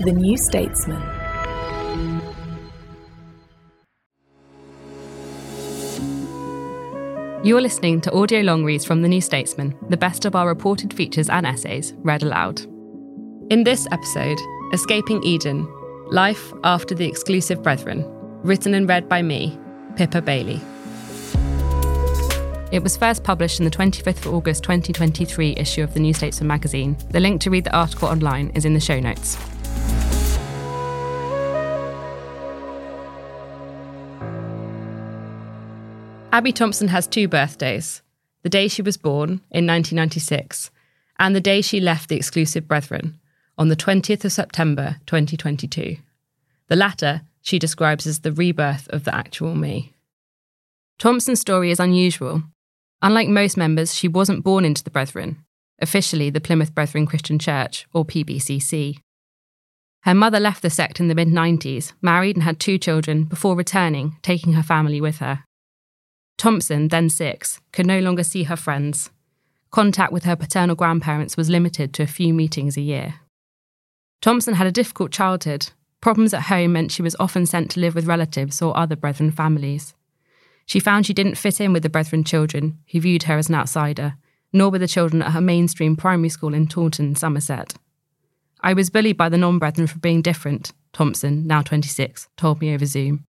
The New Statesman. You're listening to audio long reads from The New Statesman, the best of our reported features and essays read aloud. In this episode, Escaping Eden Life After the Exclusive Brethren, written and read by me, Pippa Bailey. It was first published in the 25th of August 2023 issue of the New Statesman magazine. The link to read the article online is in the show notes. Abby Thompson has two birthdays the day she was born in 1996 and the day she left the exclusive Brethren on the 20th of September 2022. The latter she describes as the rebirth of the actual me. Thompson's story is unusual. Unlike most members, she wasn't born into the Brethren, officially the Plymouth Brethren Christian Church, or PBCC. Her mother left the sect in the mid 90s, married and had two children before returning, taking her family with her. Thompson, then six, could no longer see her friends. Contact with her paternal grandparents was limited to a few meetings a year. Thompson had a difficult childhood. Problems at home meant she was often sent to live with relatives or other Brethren families. She found she didn't fit in with the Brethren children, who viewed her as an outsider, nor with the children at her mainstream primary school in Taunton, Somerset. I was bullied by the non Brethren for being different, Thompson, now 26, told me over Zoom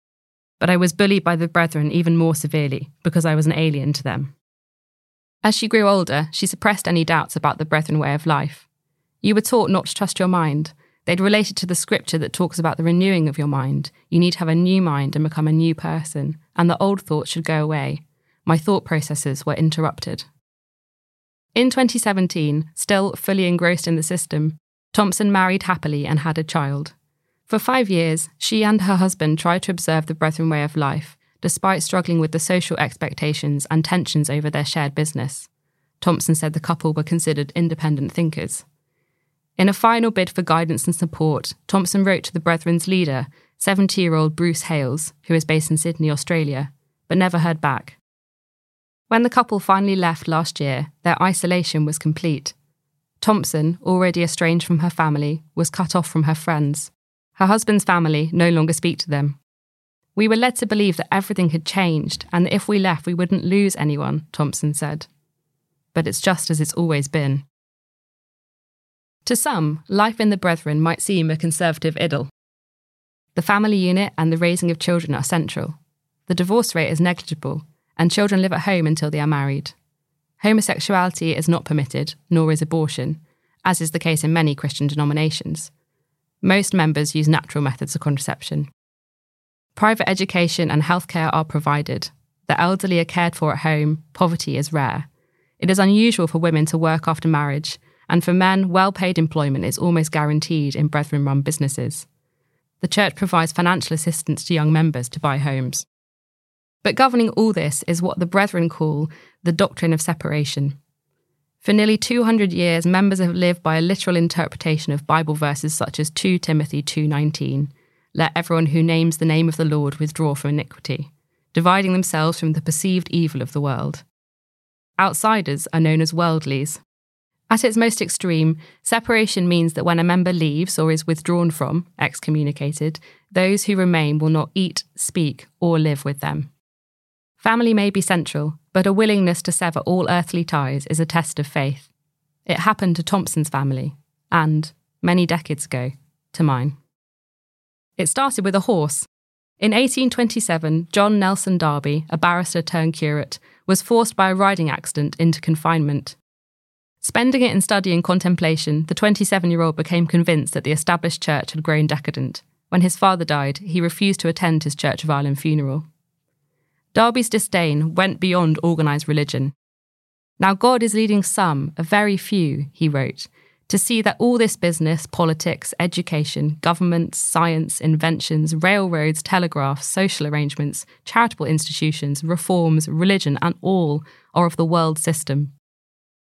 but I was bullied by the brethren even more severely because I was an alien to them. As she grew older, she suppressed any doubts about the brethren way of life. You were taught not to trust your mind. They'd related to the scripture that talks about the renewing of your mind. You need to have a new mind and become a new person, and the old thoughts should go away. My thought processes were interrupted. In 2017, still fully engrossed in the system, Thompson married happily and had a child. For five years, she and her husband tried to observe the Brethren way of life, despite struggling with the social expectations and tensions over their shared business. Thompson said the couple were considered independent thinkers. In a final bid for guidance and support, Thompson wrote to the Brethren's leader, 70 year old Bruce Hales, who is based in Sydney, Australia, but never heard back. When the couple finally left last year, their isolation was complete. Thompson, already estranged from her family, was cut off from her friends. Her husband's family no longer speak to them. We were led to believe that everything had changed and that if we left, we wouldn't lose anyone, Thompson said. But it's just as it's always been. To some, life in the Brethren might seem a conservative idyll. The family unit and the raising of children are central. The divorce rate is negligible, and children live at home until they are married. Homosexuality is not permitted, nor is abortion, as is the case in many Christian denominations. Most members use natural methods of contraception. Private education and healthcare are provided. The elderly are cared for at home. Poverty is rare. It is unusual for women to work after marriage, and for men, well paid employment is almost guaranteed in brethren run businesses. The church provides financial assistance to young members to buy homes. But governing all this is what the brethren call the doctrine of separation. For nearly 200 years, members have lived by a literal interpretation of Bible verses such as 2 Timothy 2:19, "Let everyone who names the name of the Lord withdraw from iniquity," dividing themselves from the perceived evil of the world. Outsiders are known as worldlies. At its most extreme, separation means that when a member leaves or is withdrawn from, excommunicated, those who remain will not eat, speak, or live with them. Family may be central, but a willingness to sever all earthly ties is a test of faith. It happened to Thompson's family, and, many decades ago, to mine. It started with a horse. In 1827, John Nelson Darby, a barrister turned curate, was forced by a riding accident into confinement. Spending it in study and contemplation, the 27 year old became convinced that the established church had grown decadent. When his father died, he refused to attend his Church of Ireland funeral. Darby's disdain went beyond organised religion. Now, God is leading some, a very few, he wrote, to see that all this business, politics, education, government, science, inventions, railroads, telegraphs, social arrangements, charitable institutions, reforms, religion, and all are of the world system.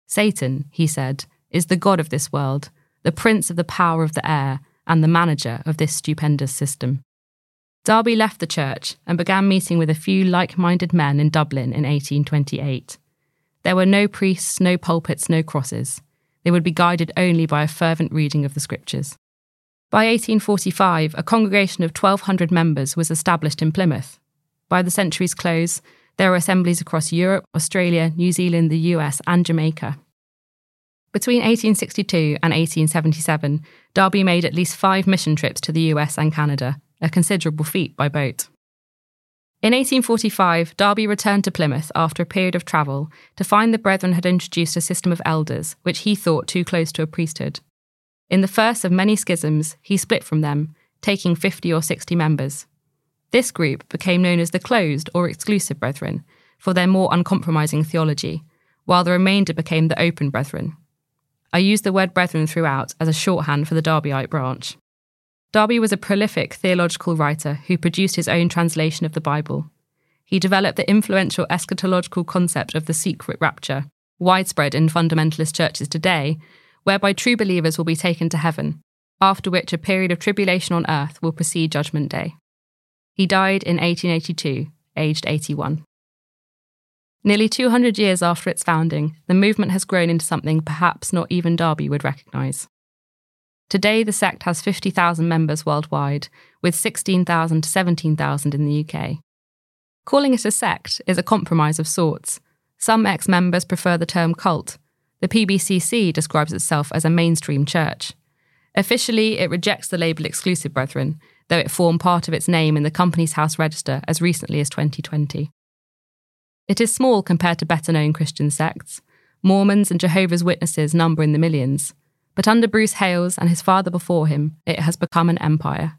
Satan, he said, is the God of this world, the prince of the power of the air, and the manager of this stupendous system. Darby left the church and began meeting with a few like minded men in Dublin in 1828. There were no priests, no pulpits, no crosses. They would be guided only by a fervent reading of the scriptures. By 1845, a congregation of 1,200 members was established in Plymouth. By the century's close, there were assemblies across Europe, Australia, New Zealand, the US, and Jamaica. Between 1862 and 1877, Darby made at least five mission trips to the US and Canada, a considerable feat by boat. In 1845, Darby returned to Plymouth after a period of travel to find the Brethren had introduced a system of elders, which he thought too close to a priesthood. In the first of many schisms, he split from them, taking 50 or 60 members. This group became known as the Closed or Exclusive Brethren for their more uncompromising theology, while the remainder became the Open Brethren. I use the word brethren throughout as a shorthand for the Darbyite branch. Darby was a prolific theological writer who produced his own translation of the Bible. He developed the influential eschatological concept of the secret rapture, widespread in fundamentalist churches today, whereby true believers will be taken to heaven, after which a period of tribulation on earth will precede Judgment Day. He died in 1882, aged 81. Nearly 200 years after its founding, the movement has grown into something perhaps not even Darby would recognise. Today, the sect has 50,000 members worldwide, with 16,000 to 17,000 in the UK. Calling it a sect is a compromise of sorts. Some ex members prefer the term cult. The PBCC describes itself as a mainstream church. Officially, it rejects the label Exclusive Brethren, though it formed part of its name in the Companies House Register as recently as 2020. It is small compared to better known Christian sects. Mormons and Jehovah's Witnesses number in the millions. But under Bruce Hales and his father before him, it has become an empire.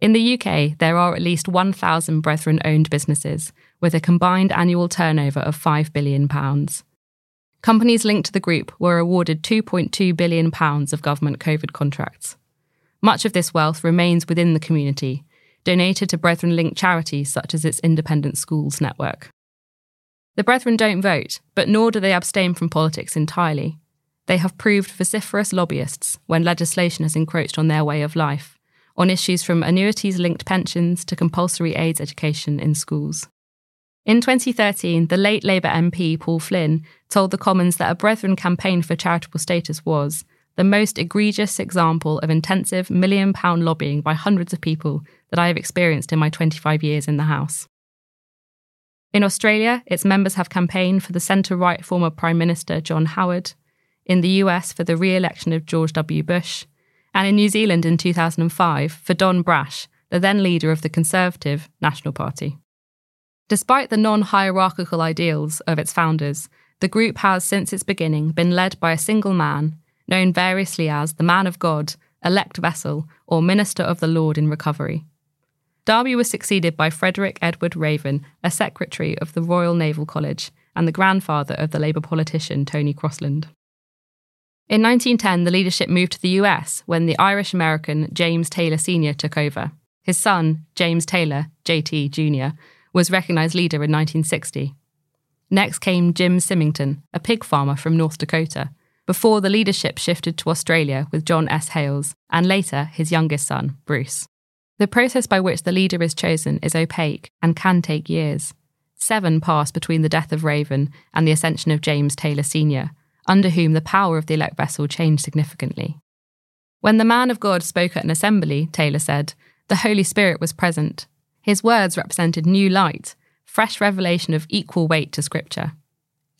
In the UK, there are at least 1,000 Brethren owned businesses, with a combined annual turnover of £5 billion. Companies linked to the group were awarded £2.2 billion of government COVID contracts. Much of this wealth remains within the community, donated to Brethren linked charities such as its independent schools network. The Brethren don't vote, but nor do they abstain from politics entirely. They have proved vociferous lobbyists when legislation has encroached on their way of life, on issues from annuities linked pensions to compulsory AIDS education in schools. In 2013, the late Labour MP Paul Flynn told the Commons that a Brethren campaign for charitable status was the most egregious example of intensive million pound lobbying by hundreds of people that I have experienced in my 25 years in the House. In Australia, its members have campaigned for the centre right former Prime Minister John Howard, in the US for the re election of George W. Bush, and in New Zealand in 2005 for Don Brash, the then leader of the Conservative National Party. Despite the non hierarchical ideals of its founders, the group has since its beginning been led by a single man, known variously as the Man of God, Elect Vessel, or Minister of the Lord in Recovery. Darby was succeeded by Frederick Edward Raven, a secretary of the Royal Naval College and the grandfather of the Labour politician Tony Crosland. In 1910, the leadership moved to the US when the Irish American James Taylor Sr. took over. His son, James Taylor, JT Jr., was recognised leader in 1960. Next came Jim Symington, a pig farmer from North Dakota, before the leadership shifted to Australia with John S. Hales, and later his youngest son, Bruce. The process by which the leader is chosen is opaque and can take years. Seven passed between the death of Raven and the ascension of James Taylor Sr., under whom the power of the elect vessel changed significantly. When the man of God spoke at an assembly, Taylor said, the Holy Spirit was present. His words represented new light, fresh revelation of equal weight to Scripture.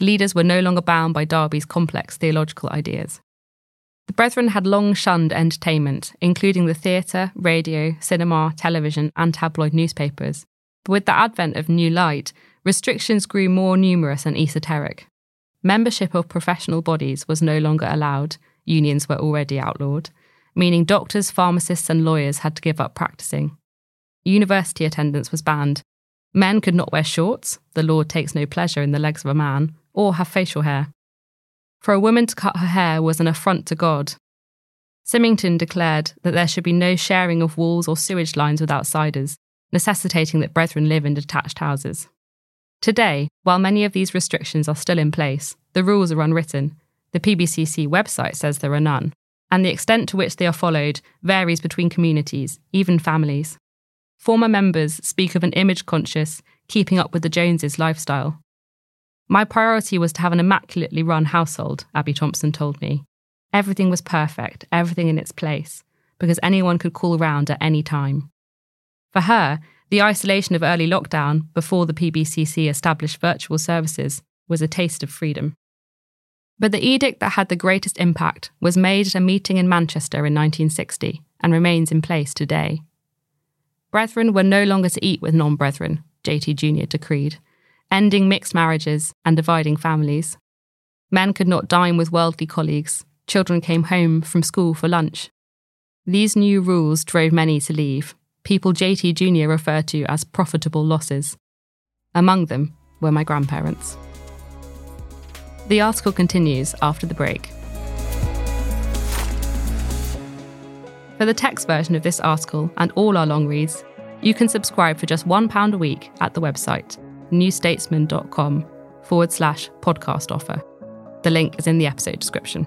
Leaders were no longer bound by Darby's complex theological ideas. The Brethren had long shunned entertainment, including the theatre, radio, cinema, television, and tabloid newspapers. But with the advent of New Light, restrictions grew more numerous and esoteric. Membership of professional bodies was no longer allowed, unions were already outlawed, meaning doctors, pharmacists, and lawyers had to give up practicing. University attendance was banned. Men could not wear shorts, the Lord takes no pleasure in the legs of a man, or have facial hair. For a woman to cut her hair was an affront to God. Symington declared that there should be no sharing of walls or sewage lines with outsiders, necessitating that brethren live in detached houses. Today, while many of these restrictions are still in place, the rules are unwritten. The PBCC website says there are none, and the extent to which they are followed varies between communities, even families. Former members speak of an image conscious, keeping up with the Joneses lifestyle. My priority was to have an immaculately run household, Abby Thompson told me. Everything was perfect, everything in its place, because anyone could call round at any time. For her, the isolation of early lockdown before the PBCC established virtual services was a taste of freedom. But the edict that had the greatest impact was made at a meeting in Manchester in 1960 and remains in place today. Brethren were no longer to eat with non brethren, JT Jr. decreed, ending mixed marriages and dividing families. Men could not dine with worldly colleagues, children came home from school for lunch. These new rules drove many to leave, people JT Jr. referred to as profitable losses. Among them were my grandparents. The article continues after the break. For the text version of this article and all our long reads, you can subscribe for just £1 a week at the website newstatesman.com forward slash podcast offer. The link is in the episode description.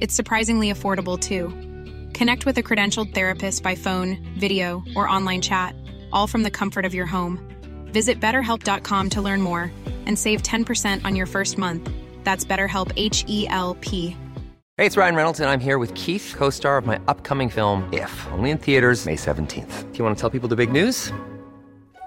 It's surprisingly affordable too. Connect with a credentialed therapist by phone, video, or online chat, all from the comfort of your home. Visit betterhelp.com to learn more and save 10% on your first month. That's BetterHelp H E L P. Hey, it's Ryan Reynolds, and I'm here with Keith, co star of my upcoming film, If, only in theaters, May 17th. Do you want to tell people the big news?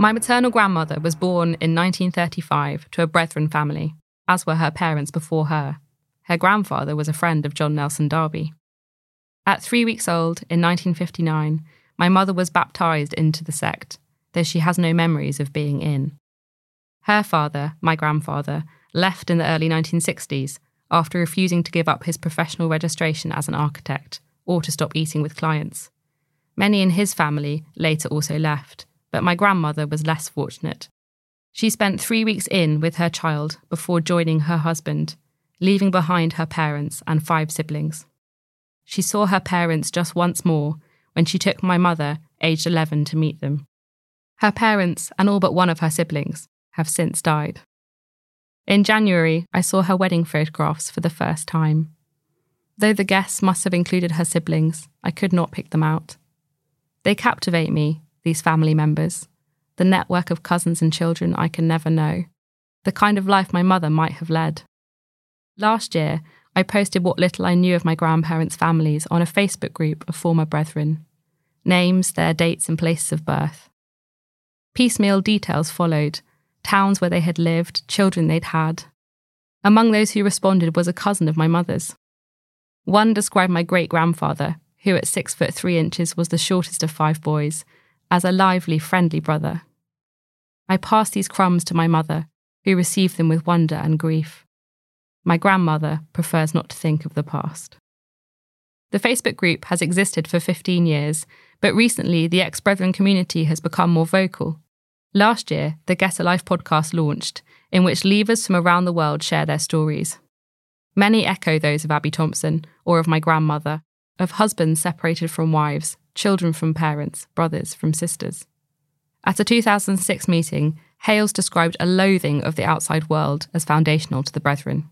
My maternal grandmother was born in 1935 to a Brethren family, as were her parents before her. Her grandfather was a friend of John Nelson Darby. At three weeks old, in 1959, my mother was baptized into the sect, though she has no memories of being in. Her father, my grandfather, left in the early 1960s after refusing to give up his professional registration as an architect or to stop eating with clients. Many in his family later also left, but my grandmother was less fortunate. She spent three weeks in with her child before joining her husband, leaving behind her parents and five siblings. she saw her parents just once more when she took my mother, aged 11, to meet them. Her parents, and all but one of her siblings, have since died. In January, I saw her wedding photographs for the first time. Though the guests must have included her siblings, I could not pick them out. They captivate me, these family members, the network of cousins and children I can never know, the kind of life my mother might have led. Last year, I posted what little I knew of my grandparents' families on a Facebook group of former brethren names, their dates, and places of birth. Piecemeal details followed towns where they had lived, children they'd had. Among those who responded was a cousin of my mother's. One described my great grandfather, who at six foot three inches was the shortest of five boys, as a lively, friendly brother. I passed these crumbs to my mother, who received them with wonder and grief. My grandmother prefers not to think of the past. The Facebook group has existed for 15 years, but recently the ex Brethren community has become more vocal. Last year, the Get a Life podcast launched, in which leavers from around the world share their stories. Many echo those of Abby Thompson or of my grandmother, of husbands separated from wives, children from parents, brothers from sisters. At a 2006 meeting, Hales described a loathing of the outside world as foundational to the Brethren.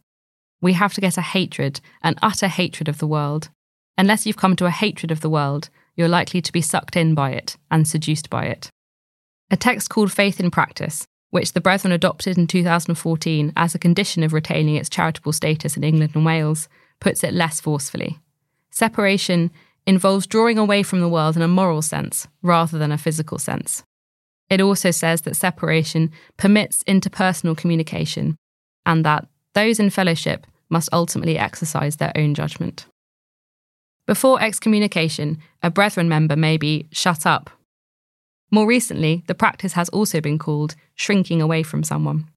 We have to get a hatred, an utter hatred of the world. Unless you've come to a hatred of the world, you're likely to be sucked in by it and seduced by it. A text called Faith in Practice, which the Brethren adopted in 2014 as a condition of retaining its charitable status in England and Wales, puts it less forcefully. Separation involves drawing away from the world in a moral sense rather than a physical sense. It also says that separation permits interpersonal communication and that those in fellowship must ultimately exercise their own judgment. Before excommunication, a brethren member may be shut up. More recently, the practice has also been called shrinking away from someone.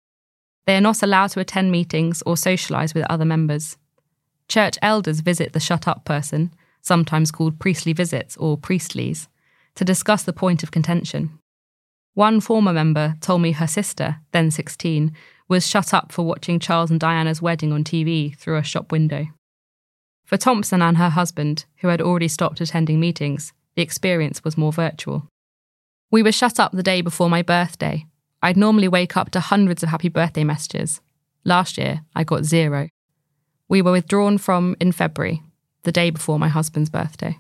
They are not allowed to attend meetings or socialise with other members. Church elders visit the shut up person, sometimes called priestly visits or priestlies, to discuss the point of contention. One former member told me her sister, then 16, was shut up for watching Charles and Diana's wedding on TV through a shop window. For Thompson and her husband, who had already stopped attending meetings, the experience was more virtual. We were shut up the day before my birthday. I'd normally wake up to hundreds of happy birthday messages. Last year, I got zero. We were withdrawn from in February, the day before my husband's birthday.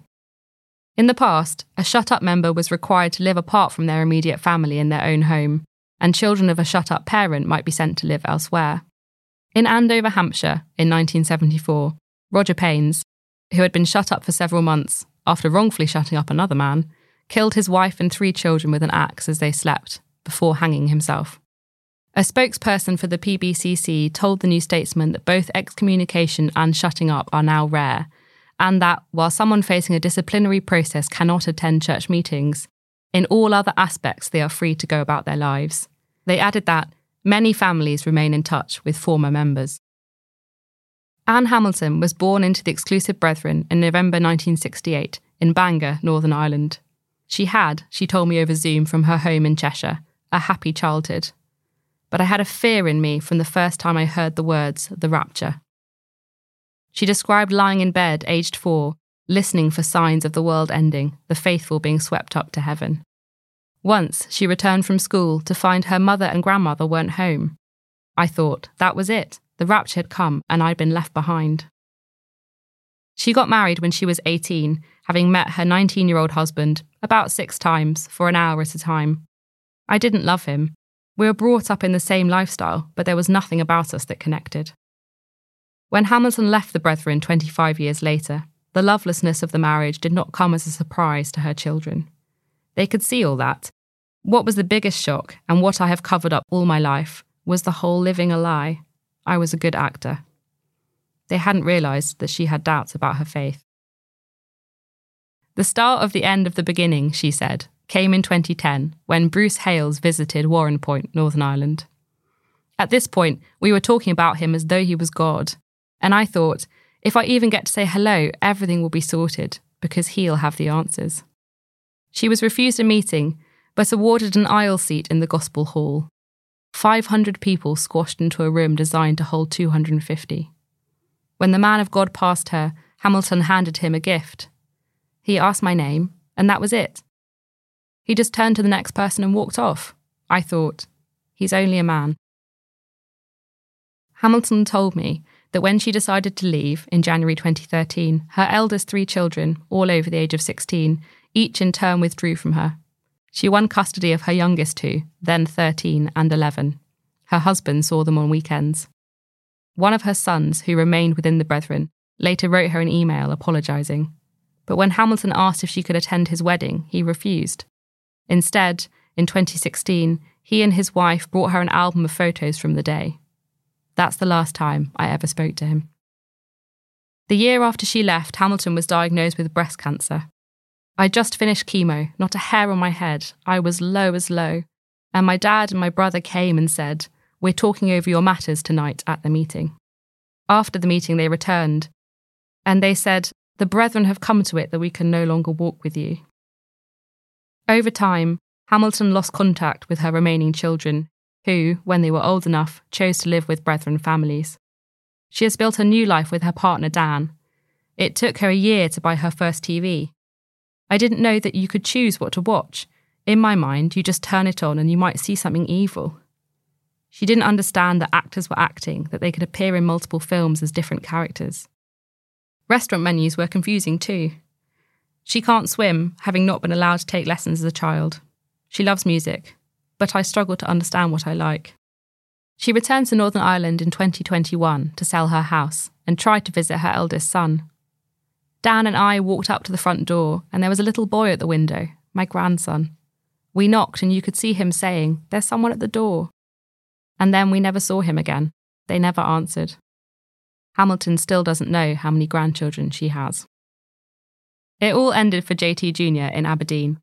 In the past, a shut up member was required to live apart from their immediate family in their own home, and children of a shut up parent might be sent to live elsewhere. In Andover, Hampshire, in 1974, Roger Panes, who had been shut up for several months after wrongfully shutting up another man, killed his wife and three children with an axe as they slept, before hanging himself. A spokesperson for the PBCC told the New Statesman that both excommunication and shutting up are now rare, and that while someone facing a disciplinary process cannot attend church meetings, in all other aspects, they are free to go about their lives. They added that many families remain in touch with former members. Anne Hamilton was born into the Exclusive Brethren in November 1968 in Bangor, Northern Ireland. She had, she told me over Zoom from her home in Cheshire, a happy childhood. But I had a fear in me from the first time I heard the words, the rapture. She described lying in bed, aged four, listening for signs of the world ending, the faithful being swept up to heaven. Once she returned from school to find her mother and grandmother weren't home. I thought that was it, the rapture had come and I'd been left behind. She got married when she was 18, having met her 19 year old husband about six times for an hour at a time. I didn't love him. We were brought up in the same lifestyle, but there was nothing about us that connected. When Hamilton left the Brethren 25 years later, the lovelessness of the marriage did not come as a surprise to her children. They could see all that. What was the biggest shock, and what I have covered up all my life, was the whole living a lie. I was a good actor. They hadn't realised that she had doubts about her faith. The start of the end of the beginning, she said, came in 2010 when Bruce Hales visited Warrenpoint, Northern Ireland. At this point, we were talking about him as though he was God, and I thought, if I even get to say hello, everything will be sorted because he'll have the answers. She was refused a meeting, but awarded an aisle seat in the Gospel Hall. 500 people squashed into a room designed to hold 250. When the man of God passed her, Hamilton handed him a gift. He asked my name, and that was it. He just turned to the next person and walked off. I thought, he's only a man. Hamilton told me that when she decided to leave in January 2013, her eldest three children, all over the age of 16, each in turn withdrew from her. She won custody of her youngest two, then 13 and 11. Her husband saw them on weekends. One of her sons, who remained within the Brethren, later wrote her an email apologising. But when Hamilton asked if she could attend his wedding, he refused. Instead, in 2016, he and his wife brought her an album of photos from the day. That's the last time I ever spoke to him. The year after she left, Hamilton was diagnosed with breast cancer. I just finished chemo, not a hair on my head. I was low as low. And my dad and my brother came and said, We're talking over your matters tonight at the meeting. After the meeting, they returned and they said, The brethren have come to it that we can no longer walk with you. Over time, Hamilton lost contact with her remaining children, who, when they were old enough, chose to live with brethren families. She has built a new life with her partner Dan. It took her a year to buy her first TV. I didn't know that you could choose what to watch. In my mind, you just turn it on and you might see something evil. She didn't understand that actors were acting, that they could appear in multiple films as different characters. Restaurant menus were confusing too. She can't swim, having not been allowed to take lessons as a child. She loves music, but I struggle to understand what I like. She returned to Northern Ireland in 2021 to sell her house and tried to visit her eldest son. Dan and I walked up to the front door, and there was a little boy at the window, my grandson. We knocked, and you could see him saying, There's someone at the door. And then we never saw him again. They never answered. Hamilton still doesn't know how many grandchildren she has. It all ended for JT Jr. in Aberdeen.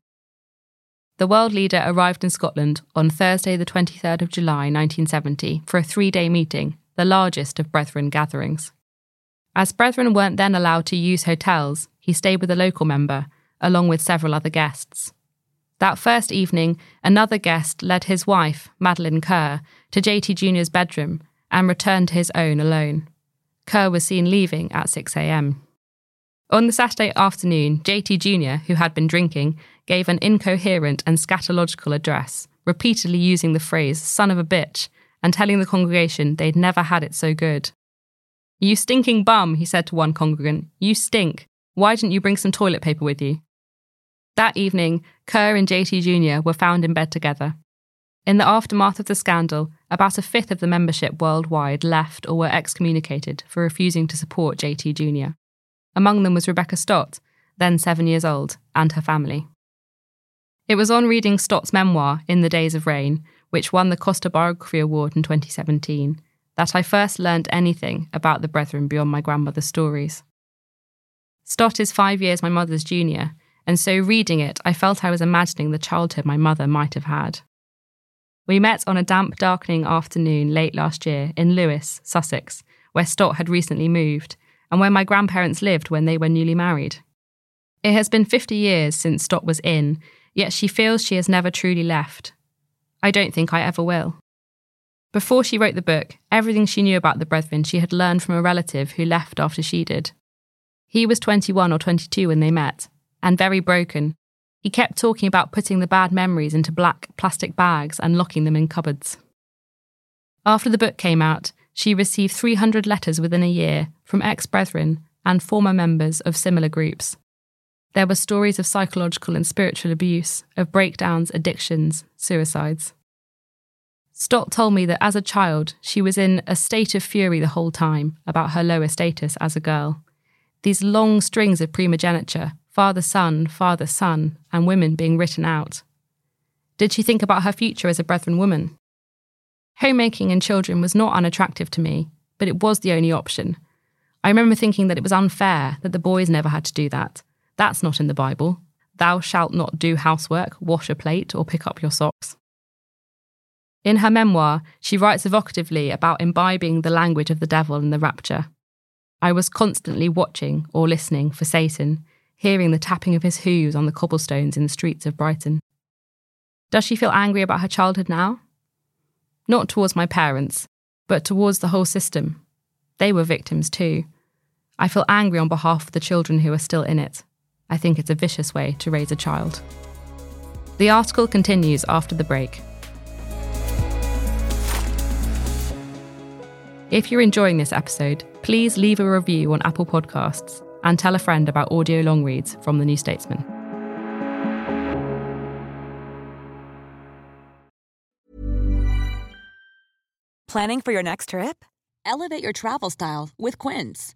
The world leader arrived in Scotland on Thursday, the 23rd of July 1970, for a three day meeting, the largest of Brethren gatherings. As Brethren weren't then allowed to use hotels, he stayed with a local member, along with several other guests. That first evening, another guest led his wife, Madeline Kerr, to JT Jr.'s bedroom and returned to his own alone. Kerr was seen leaving at 6am. On the Saturday afternoon, JT Jr., who had been drinking, gave an incoherent and scatological address, repeatedly using the phrase son of a bitch and telling the congregation they'd never had it so good. You stinking bum, he said to one congregant. You stink. Why didn't you bring some toilet paper with you? That evening, Kerr and JT Jr. were found in bed together. In the aftermath of the scandal, about a fifth of the membership worldwide left or were excommunicated for refusing to support JT Jr. Among them was Rebecca Stott, then seven years old, and her family. It was on reading Stott's memoir, In the Days of Rain, which won the Costa Biography Award in 2017, that I first learned anything about the Brethren beyond my grandmother's stories. Stott is five years my mother's junior, and so reading it, I felt I was imagining the childhood my mother might have had. We met on a damp, darkening afternoon late last year in Lewes, Sussex, where Stott had recently moved, and where my grandparents lived when they were newly married. It has been 50 years since Stott was in, yet she feels she has never truly left. I don't think I ever will. Before she wrote the book, everything she knew about the Brethren she had learned from a relative who left after she did. He was 21 or 22 when they met, and very broken. He kept talking about putting the bad memories into black plastic bags and locking them in cupboards. After the book came out, she received 300 letters within a year from ex brethren and former members of similar groups. There were stories of psychological and spiritual abuse, of breakdowns, addictions, suicides. Stott told me that as a child, she was in a state of fury the whole time about her lower status as a girl. These long strings of primogeniture father son, father son, and women being written out. Did she think about her future as a Brethren woman? Homemaking and children was not unattractive to me, but it was the only option. I remember thinking that it was unfair that the boys never had to do that. That's not in the Bible. Thou shalt not do housework, wash a plate, or pick up your socks. In her memoir, she writes evocatively about imbibing the language of the devil in the rapture. I was constantly watching or listening for Satan, hearing the tapping of his hooves on the cobblestones in the streets of Brighton. Does she feel angry about her childhood now? Not towards my parents, but towards the whole system. They were victims too. I feel angry on behalf of the children who are still in it. I think it's a vicious way to raise a child. The article continues after the break. If you're enjoying this episode, please leave a review on Apple Podcasts and tell a friend about audio long reads from The New Statesman. Planning for your next trip? Elevate your travel style with Quince.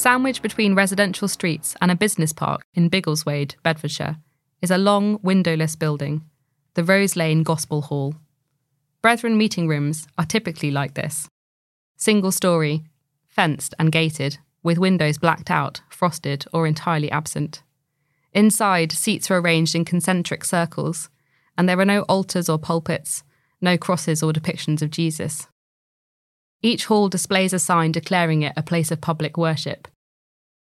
Sandwiched between residential streets and a business park in Biggleswade, Bedfordshire, is a long, windowless building, the Rose Lane Gospel Hall. Brethren meeting rooms are typically like this single story, fenced and gated, with windows blacked out, frosted, or entirely absent. Inside, seats are arranged in concentric circles, and there are no altars or pulpits, no crosses or depictions of Jesus. Each hall displays a sign declaring it a place of public worship.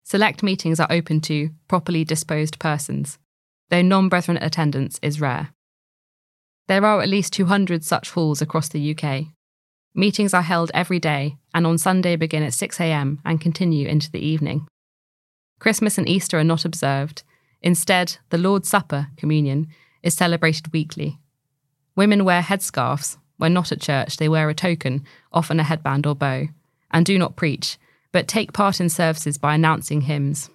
Select meetings are open to properly disposed persons, though non brethren attendance is rare. There are at least 200 such halls across the UK. Meetings are held every day and on Sunday begin at 6am and continue into the evening. Christmas and Easter are not observed. Instead, the Lord's Supper, communion, is celebrated weekly. Women wear headscarves. When not at church, they wear a token, often a headband or bow, and do not preach, but take part in services by announcing hymns.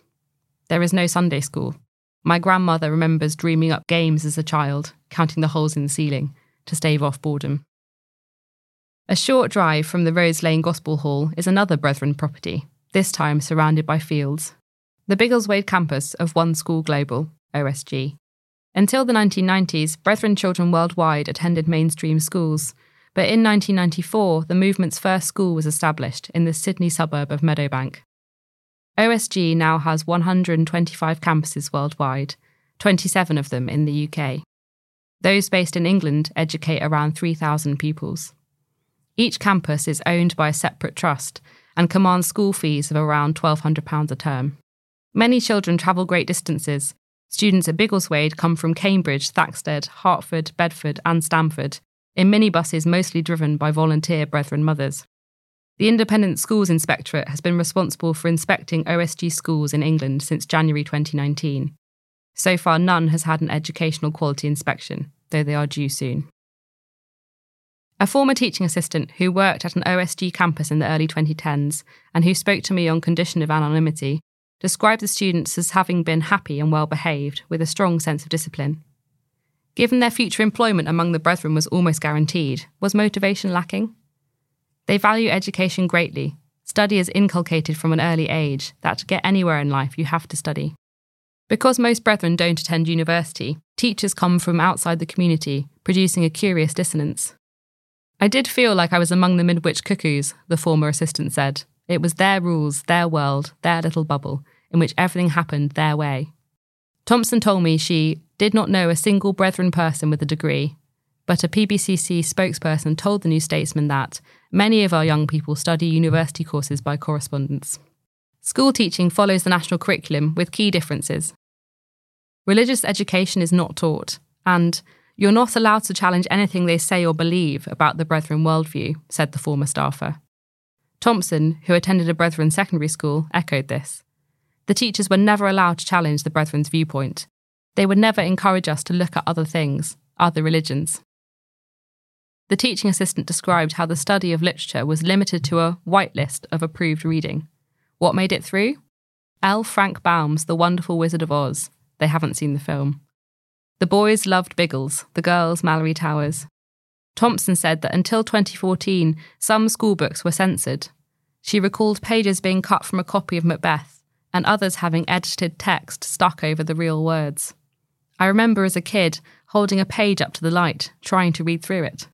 There is no Sunday school. My grandmother remembers dreaming up games as a child, counting the holes in the ceiling, to stave off boredom. A short drive from the Rose Lane Gospel Hall is another Brethren property, this time surrounded by fields. The Biggleswade campus of One School Global, OSG. Until the 1990s, Brethren children worldwide attended mainstream schools, but in 1994, the movement's first school was established in the Sydney suburb of Meadowbank. OSG now has 125 campuses worldwide, 27 of them in the UK. Those based in England educate around 3,000 pupils. Each campus is owned by a separate trust and commands school fees of around £1,200 a term. Many children travel great distances. Students at Biggleswade come from Cambridge, Thaxted, Hertford, Bedford, and Stamford, in minibuses mostly driven by volunteer Brethren mothers. The Independent Schools Inspectorate has been responsible for inspecting OSG schools in England since January 2019. So far, none has had an educational quality inspection, though they are due soon. A former teaching assistant who worked at an OSG campus in the early 2010s and who spoke to me on condition of anonymity described the students as having been happy and well behaved with a strong sense of discipline. Given their future employment among the brethren was almost guaranteed, was motivation lacking? They value education greatly. Study is inculcated from an early age that to get anywhere in life you have to study. Because most brethren don't attend university, teachers come from outside the community, producing a curious dissonance. I did feel like I was among the Midwich cuckoos, the former assistant said. It was their rules, their world, their little bubble, in which everything happened their way. Thompson told me she did not know a single Brethren person with a degree, but a PBCC spokesperson told the New Statesman that many of our young people study university courses by correspondence. School teaching follows the national curriculum with key differences. Religious education is not taught, and you're not allowed to challenge anything they say or believe about the Brethren worldview, said the former staffer. Thompson, who attended a Brethren secondary school, echoed this. The teachers were never allowed to challenge the Brethren's viewpoint. They would never encourage us to look at other things, other religions. the teaching assistant described how the study of literature was limited to a whitelist of approved reading. What made it through? L. Frank Baum's The Wonderful Wizard of Oz. They haven't seen the film. The boys loved Biggles, the girls Malory Towers. Thompson said that until 2014, some school books were censored. She recalled pages being cut from a copy of Macbeth and others having edited text stuck over the real words. I remember as a kid holding a page up to the light, trying to read through it.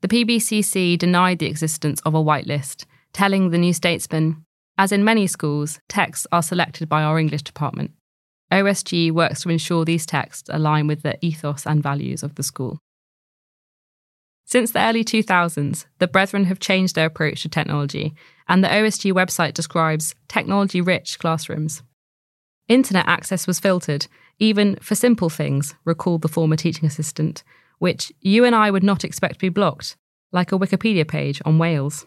The PBCC denied the existence of a whitelist, telling the New Statesman, as in many schools, texts are selected by our English department. OSG works to ensure these texts align with the ethos and values of the school. Since the early 2000s, the Brethren have changed their approach to technology, and the OSG website describes technology rich classrooms. Internet access was filtered, even for simple things, recalled the former teaching assistant, which you and I would not expect to be blocked, like a Wikipedia page on Wales.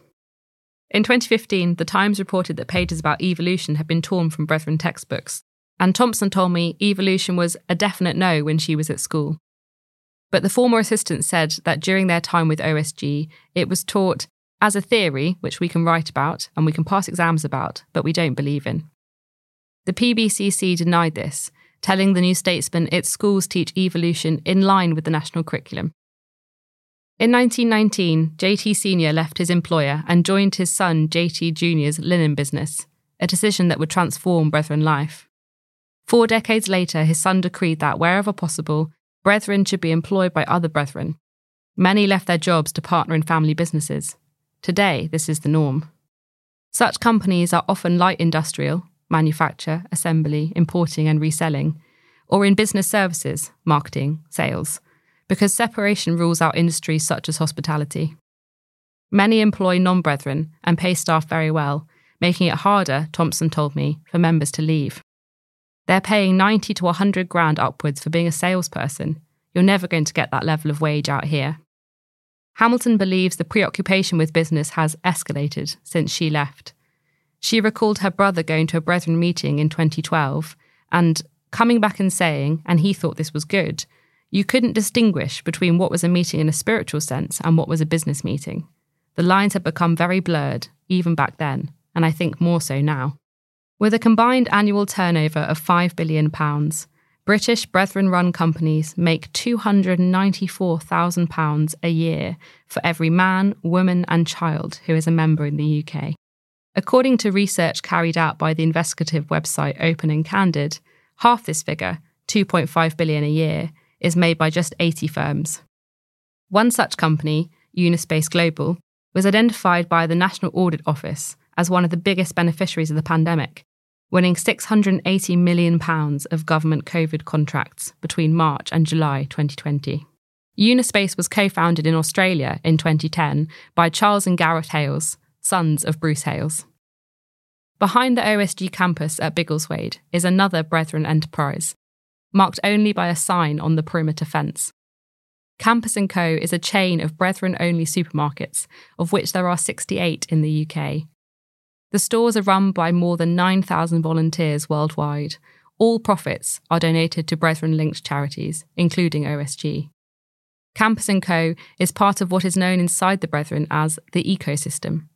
In 2015, The Times reported that pages about evolution had been torn from Brethren textbooks, and Thompson told me evolution was a definite no when she was at school. But the former assistant said that during their time with OSG, it was taught as a theory, which we can write about and we can pass exams about, but we don't believe in. The PBCC denied this, telling the New Statesman its schools teach evolution in line with the national curriculum. In 1919, JT Sr. left his employer and joined his son JT Jr.'s linen business, a decision that would transform Brethren life. Four decades later, his son decreed that wherever possible, brethren should be employed by other brethren. Many left their jobs to partner in family businesses. Today, this is the norm. Such companies are often light industrial, manufacture, assembly, importing, and reselling, or in business services, marketing, sales, because separation rules out industries such as hospitality. Many employ non brethren and pay staff very well, making it harder, Thompson told me, for members to leave. They're paying 90 to 100 grand upwards for being a salesperson. You're never going to get that level of wage out here. Hamilton believes the preoccupation with business has escalated since she left. She recalled her brother going to a Brethren meeting in 2012 and coming back and saying, and he thought this was good, you couldn't distinguish between what was a meeting in a spiritual sense and what was a business meeting. The lines had become very blurred, even back then, and I think more so now. With a combined annual turnover of £5 billion, British Brethren run companies make £294,000 a year for every man, woman, and child who is a member in the UK. According to research carried out by the investigative website Open and Candid, half this figure, 2.5 billion a year, is made by just 80 firms. One such company, Unispace Global, was identified by the National Audit Office as one of the biggest beneficiaries of the pandemic, winning £680 million of government COVID contracts between March and July 2020. Unispace was co founded in Australia in 2010 by Charles and Gareth Hales, sons of Bruce Hales. Behind the OSG campus at Biggleswade is another Brethren enterprise, marked only by a sign on the perimeter fence. Campus & Co is a chain of Brethren-only supermarkets, of which there are 68 in the UK. The stores are run by more than 9,000 volunteers worldwide. All profits are donated to Brethren-linked charities, including OSG. Campus & Co is part of what is known inside the Brethren as the ecosystem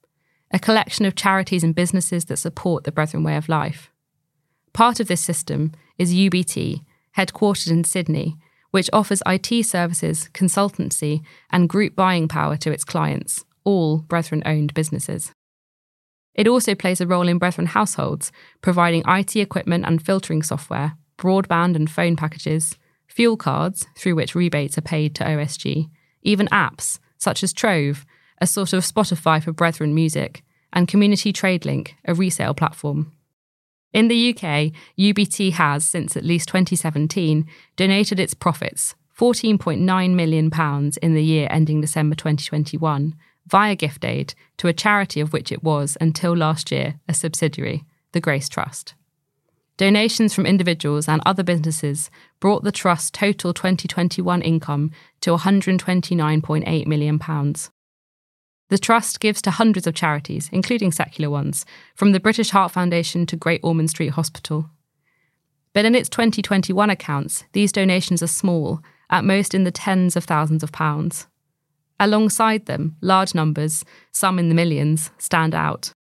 a collection of charities and businesses that support the Brethren way of life. Part of this system is UBT, headquartered in Sydney, which offers IT services, consultancy, and group buying power to its clients, all Brethren owned businesses. It also plays a role in Brethren households, providing IT equipment and filtering software, broadband and phone packages, fuel cards, through which rebates are paid to OSG, even apps, such as Trove, a sort of Spotify for Brethren music, and Community TradeLink, a resale platform. In the UK, UBT has, since at least 2017, donated its profits, £14.9 million in the year ending December 2021, via gift aid to a charity of which it was, until last year, a subsidiary, the Grace Trust. Donations from individuals and other businesses brought the Trust's total 2021 income to £129.8 million. The Trust gives to hundreds of charities, including secular ones, from the British Heart Foundation to Great Ormond Street Hospital. But in its 2021 accounts, these donations are small, at most in the tens of thousands of pounds. Alongside them, large numbers, some in the millions, stand out.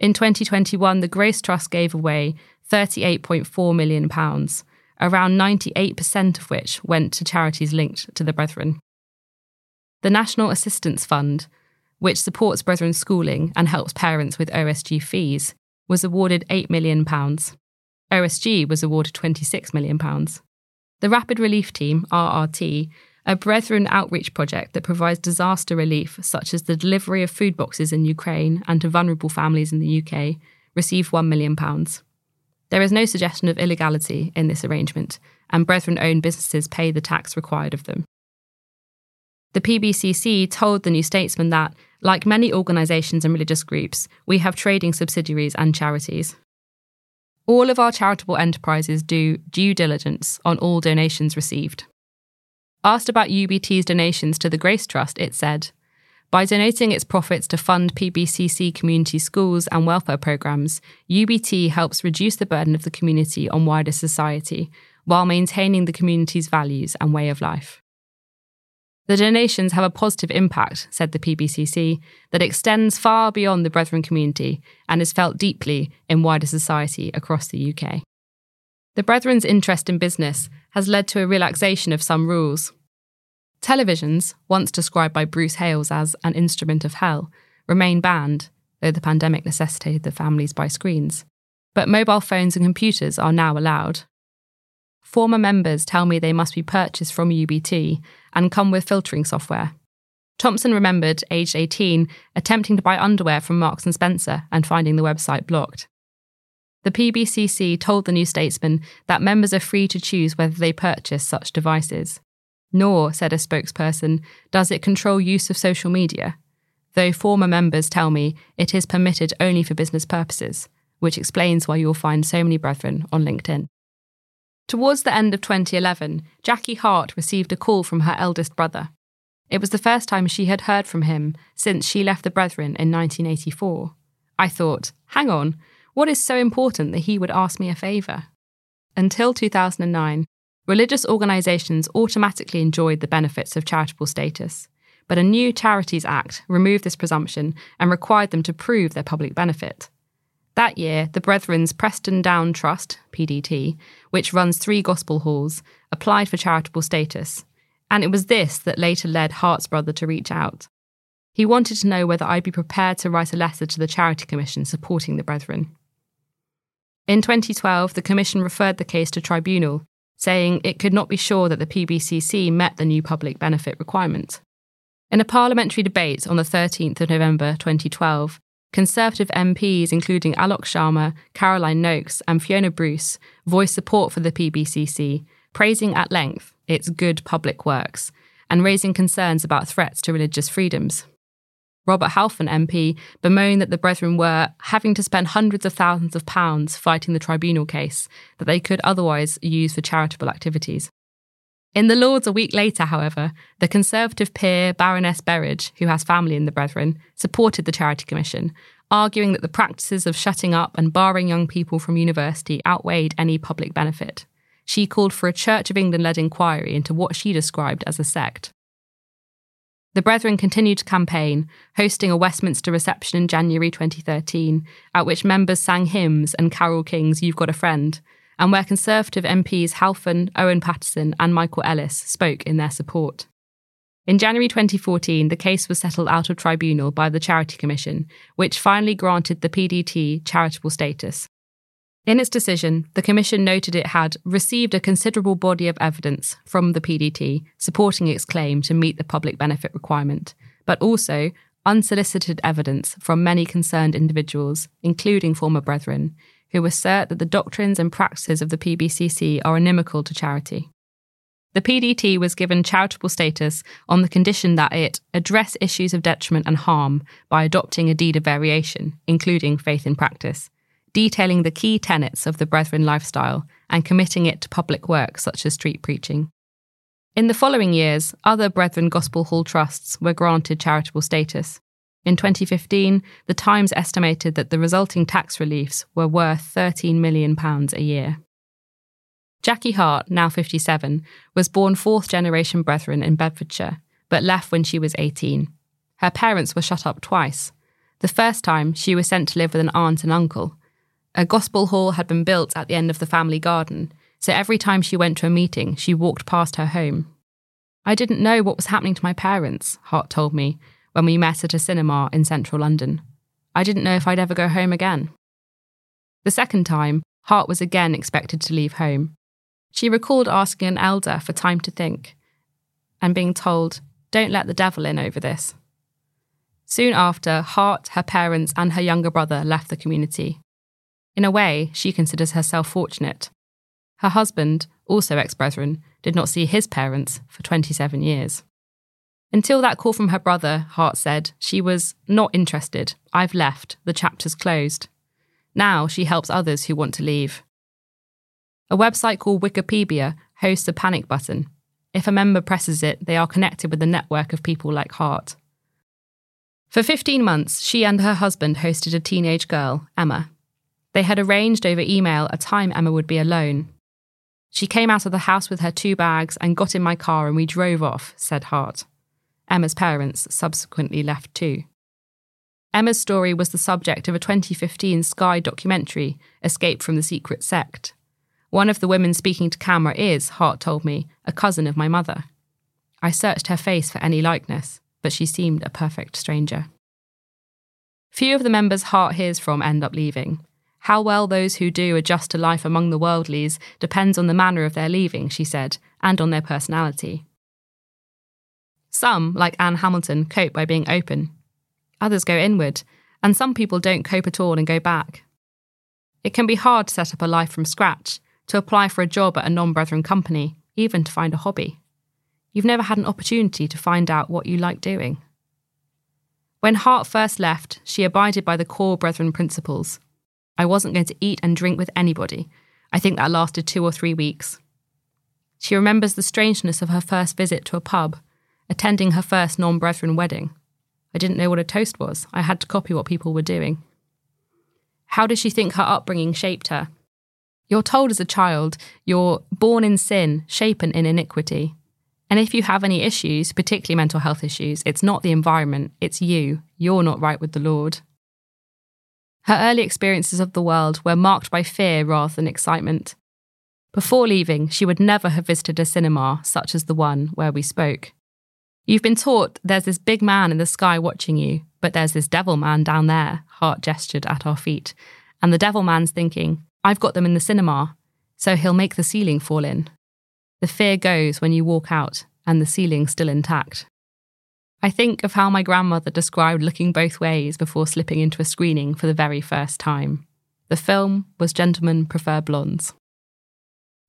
In 2021, the Grace Trust gave away £38.4 million, around 98% of which went to charities linked to the Brethren. The National Assistance Fund, which supports Brethren schooling and helps parents with OSG fees, was awarded £8 million. OSG was awarded £26 million. The Rapid Relief Team, RRT, a Brethren outreach project that provides disaster relief, such as the delivery of food boxes in Ukraine and to vulnerable families in the UK, received £1 million. There is no suggestion of illegality in this arrangement, and Brethren owned businesses pay the tax required of them. The PBCC told the New Statesman that, like many organisations and religious groups, we have trading subsidiaries and charities. All of our charitable enterprises do due diligence on all donations received. Asked about UBT's donations to the Grace Trust, it said, by donating its profits to fund PBCC community schools and welfare programs, UBT helps reduce the burden of the community on wider society while maintaining the community's values and way of life. The donations have a positive impact, said the PBCC, that extends far beyond the Brethren community and is felt deeply in wider society across the UK. The Brethren's interest in business has led to a relaxation of some rules. Televisions, once described by Bruce Hales as an instrument of hell, remain banned, though the pandemic necessitated the families buy screens. But mobile phones and computers are now allowed. Former members tell me they must be purchased from UBT and come with filtering software. Thompson remembered, aged 18, attempting to buy underwear from Marks and Spencer and finding the website blocked. The PBCC told the New Statesman that members are free to choose whether they purchase such devices. Nor, said a spokesperson, does it control use of social media, though former members tell me it is permitted only for business purposes, which explains why you'll find so many brethren on LinkedIn. Towards the end of 2011, Jackie Hart received a call from her eldest brother. It was the first time she had heard from him since she left the Brethren in 1984. I thought, hang on, what is so important that he would ask me a favour? Until 2009, religious organisations automatically enjoyed the benefits of charitable status, but a new Charities Act removed this presumption and required them to prove their public benefit. That year, the Brethren's Preston Down Trust, PDT, which runs three gospel halls, applied for charitable status, and it was this that later led Hart's brother to reach out. He wanted to know whether I'd be prepared to write a letter to the Charity Commission supporting the Brethren. In 2012, the Commission referred the case to tribunal, saying it could not be sure that the PBCC met the new public benefit requirement. In a parliamentary debate on the 13th of November 2012, Conservative MPs, including Alok Sharma, Caroline Nokes, and Fiona Bruce, voiced support for the PBCC, praising at length its good public works and raising concerns about threats to religious freedoms. Robert Halfon MP bemoaned that the Brethren were having to spend hundreds of thousands of pounds fighting the tribunal case that they could otherwise use for charitable activities. In the Lords a week later, however, the Conservative peer Baroness Berridge, who has family in the Brethren, supported the Charity Commission, arguing that the practices of shutting up and barring young people from university outweighed any public benefit. She called for a Church of England led inquiry into what she described as a sect. The Brethren continued to campaign, hosting a Westminster reception in January 2013, at which members sang hymns and Carole King's You've Got a Friend, and where Conservative MPs Halfon, Owen Paterson, and Michael Ellis spoke in their support. In January 2014, the case was settled out of tribunal by the Charity Commission, which finally granted the PDT charitable status. In its decision, the Commission noted it had received a considerable body of evidence from the PDT supporting its claim to meet the public benefit requirement, but also unsolicited evidence from many concerned individuals, including former brethren, who assert that the doctrines and practices of the PBCC are inimical to charity. The PDT was given charitable status on the condition that it address issues of detriment and harm by adopting a deed of variation, including faith in practice, detailing the key tenets of the Brethren lifestyle and committing it to public work such as street preaching. In the following years, other Brethren Gospel Hall trusts were granted charitable status. In 2015, the Times estimated that the resulting tax reliefs were worth £13 million a year. Jackie Hart, now 57, was born fourth generation Brethren in Bedfordshire, but left when she was 18. Her parents were shut up twice. The first time, she was sent to live with an aunt and uncle. A gospel hall had been built at the end of the family garden, so every time she went to a meeting, she walked past her home. I didn't know what was happening to my parents, Hart told me, when we met at a cinema in central London. I didn't know if I'd ever go home again. The second time, Hart was again expected to leave home. She recalled asking an elder for time to think and being told, Don't let the devil in over this. Soon after, Hart, her parents, and her younger brother left the community. In a way, she considers herself fortunate. Her husband, also ex brethren, did not see his parents for 27 years. Until that call from her brother, Hart said, she was not interested. I've left. The chapter's closed. Now she helps others who want to leave. A website called Wikipedia hosts a panic button. If a member presses it, they are connected with a network of people like Hart. For 15 months, she and her husband hosted a teenage girl, Emma. They had arranged over email a time Emma would be alone. She came out of the house with her two bags and got in my car and we drove off, said Hart. Emma's parents subsequently left too. Emma's story was the subject of a 2015 Sky documentary, Escape from the Secret Sect. One of the women speaking to camera is, Hart told me, a cousin of my mother. I searched her face for any likeness but she seemed a perfect stranger. Few of the members Hart hears from end up leaving. How well those who do adjust to life among the worldlies depends on the manner of their leaving, she said, and on their personality. Some, like Anne Hamilton, cope by being open. Others go inward, and some people don't cope at all and go back. It can be hard to set up a life from scratch, to apply for a job at a non brethren company, even to find a hobby you've never had an opportunity to find out what you like doing. When Hart first left, she abided by the core Brethren principles. I wasn't going to eat and drink with anybody. I think that lasted two or three weeks. She remembers the strangeness of her first visit to a pub, attending her first non Brethren wedding. I didn't know what a toast was. I had to copy what people were doing. How does she think her upbringing shaped her? You're told as a child, you're born in sin, shapen in iniquity. And if you have any issues, particularly mental health issues, it's not the environment, it's you. You're not right with the Lord. Her early experiences of the world were marked by fear rather than excitement. Before leaving, she would never have visited a cinema such as the one where we spoke. You've been taught there's this big man in the sky watching you, but there's this devil man down there, Hart gestured at our feet. And the devil man's thinking, I've got them in the cinema, so he'll make the ceiling fall in. The fear goes when you walk out and the ceiling's still intact. I think of how my grandmother described looking both ways before slipping into a screening for the very first time. The film was Gentlemen Prefer Blondes.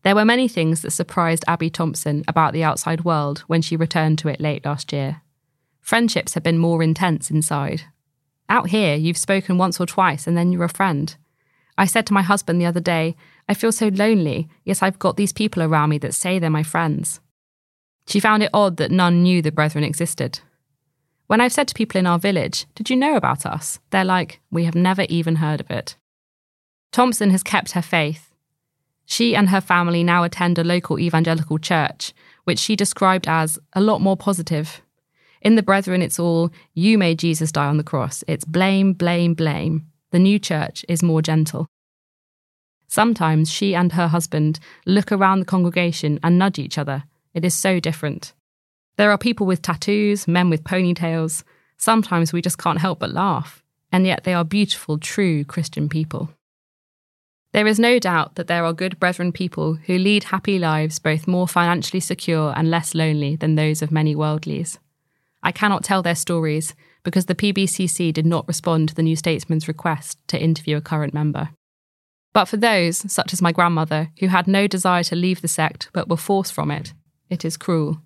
There were many things that surprised Abby Thompson about the outside world when she returned to it late last year. Friendships had been more intense inside. Out here, you've spoken once or twice and then you're a friend. I said to my husband the other day, I feel so lonely, yet I've got these people around me that say they're my friends. She found it odd that none knew the Brethren existed. When I've said to people in our village, Did you know about us? they're like, We have never even heard of it. Thompson has kept her faith. She and her family now attend a local evangelical church, which she described as a lot more positive. In the Brethren, it's all, You made Jesus die on the cross. It's blame, blame, blame. The new church is more gentle. Sometimes she and her husband look around the congregation and nudge each other. It is so different. There are people with tattoos, men with ponytails. Sometimes we just can't help but laugh, and yet they are beautiful, true Christian people. There is no doubt that there are good brethren people who lead happy lives both more financially secure and less lonely than those of many worldlies. I cannot tell their stories because the PBCC did not respond to the New Statesman's request to interview a current member. But for those, such as my grandmother, who had no desire to leave the sect but were forced from it, it is cruel.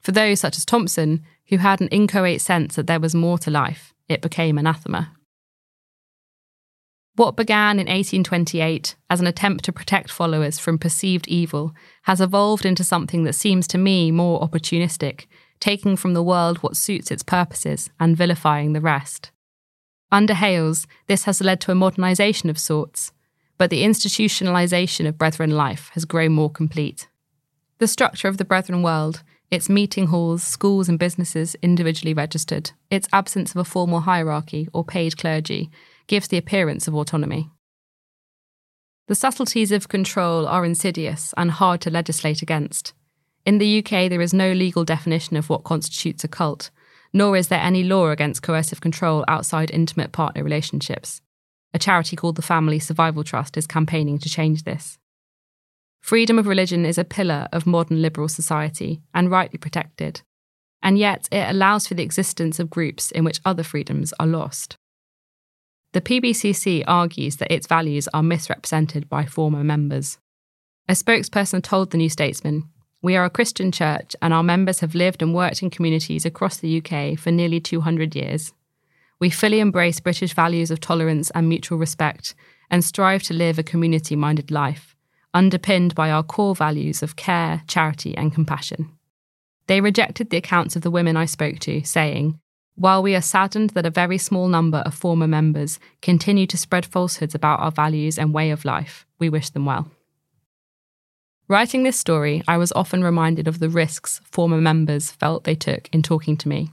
For those, such as Thompson, who had an inchoate sense that there was more to life, it became anathema. What began in 1828 as an attempt to protect followers from perceived evil has evolved into something that seems to me more opportunistic, taking from the world what suits its purposes and vilifying the rest. Under Hales, this has led to a modernisation of sorts, but the institutionalization of Brethren life has grown more complete. The structure of the Brethren world its meeting halls, schools, and businesses individually registered, its absence of a formal hierarchy or paid clergy gives the appearance of autonomy. The subtleties of control are insidious and hard to legislate against. In the UK, there is no legal definition of what constitutes a cult, nor is there any law against coercive control outside intimate partner relationships. A charity called the Family Survival Trust is campaigning to change this. Freedom of religion is a pillar of modern liberal society and rightly protected, and yet it allows for the existence of groups in which other freedoms are lost. The PBCC argues that its values are misrepresented by former members. A spokesperson told the New Statesman We are a Christian church, and our members have lived and worked in communities across the UK for nearly 200 years. We fully embrace British values of tolerance and mutual respect and strive to live a community minded life underpinned by our core values of care, charity, and compassion. They rejected the accounts of the women I spoke to, saying, While we are saddened that a very small number of former members continue to spread falsehoods about our values and way of life, we wish them well. Writing this story, I was often reminded of the risks former members felt they took in talking to me.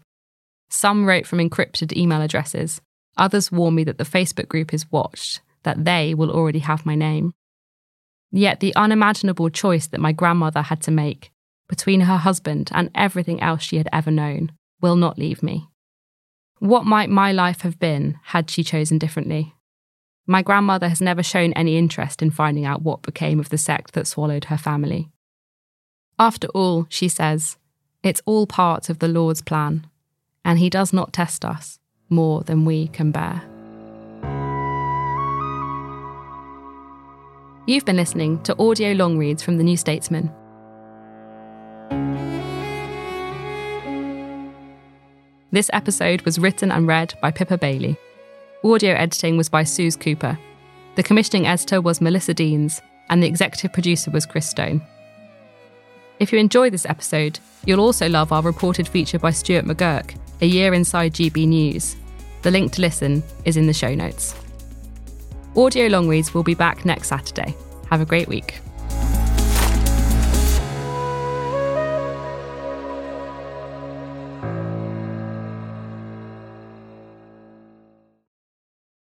Some wrote from encrypted email addresses, others warned me that the Facebook group is watched, that they will already have my name. Yet the unimaginable choice that my grandmother had to make between her husband and everything else she had ever known will not leave me. What might my life have been had she chosen differently? My grandmother has never shown any interest in finding out what became of the sect that swallowed her family. After all, she says, it's all part of the Lord's plan, and He does not test us more than we can bear. You've been listening to audio long reads from The New Statesman. This episode was written and read by Pippa Bailey. Audio editing was by Suze Cooper. The commissioning editor was Melissa Deans, and the executive producer was Chris Stone. If you enjoy this episode, you'll also love our reported feature by Stuart McGurk, A Year Inside GB News. The link to listen is in the show notes. Audio Long Reads will be back next Saturday. Have a great week.